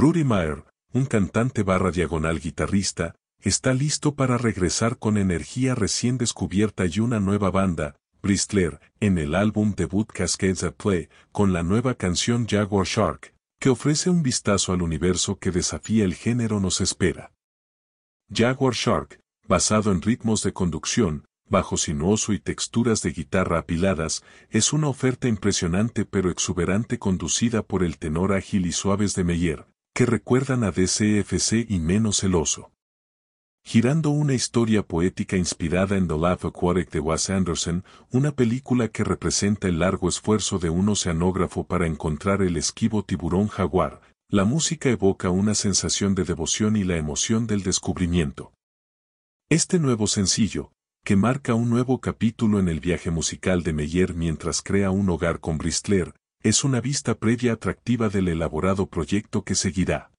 Rudy Meyer, un cantante barra diagonal guitarrista, está listo para regresar con energía recién descubierta y una nueva banda, Bristler, en el álbum debut Cascades at Play, con la nueva canción Jaguar Shark, que ofrece un vistazo al universo que desafía el género nos espera. Jaguar Shark, basado en ritmos de conducción, bajo sinuoso y texturas de guitarra apiladas, es una oferta impresionante pero exuberante conducida por el tenor ágil y suaves de Meyer, que recuerdan a DCFC y menos celoso. Girando una historia poética inspirada en The Life Aquatic de Wes Anderson, una película que representa el largo esfuerzo de un oceanógrafo para encontrar el esquivo tiburón jaguar, la música evoca una sensación de devoción y la emoción del descubrimiento. Este nuevo sencillo, que marca un nuevo capítulo en el viaje musical de Meyer mientras crea un hogar con Bristler, es una vista previa atractiva del elaborado proyecto que seguirá.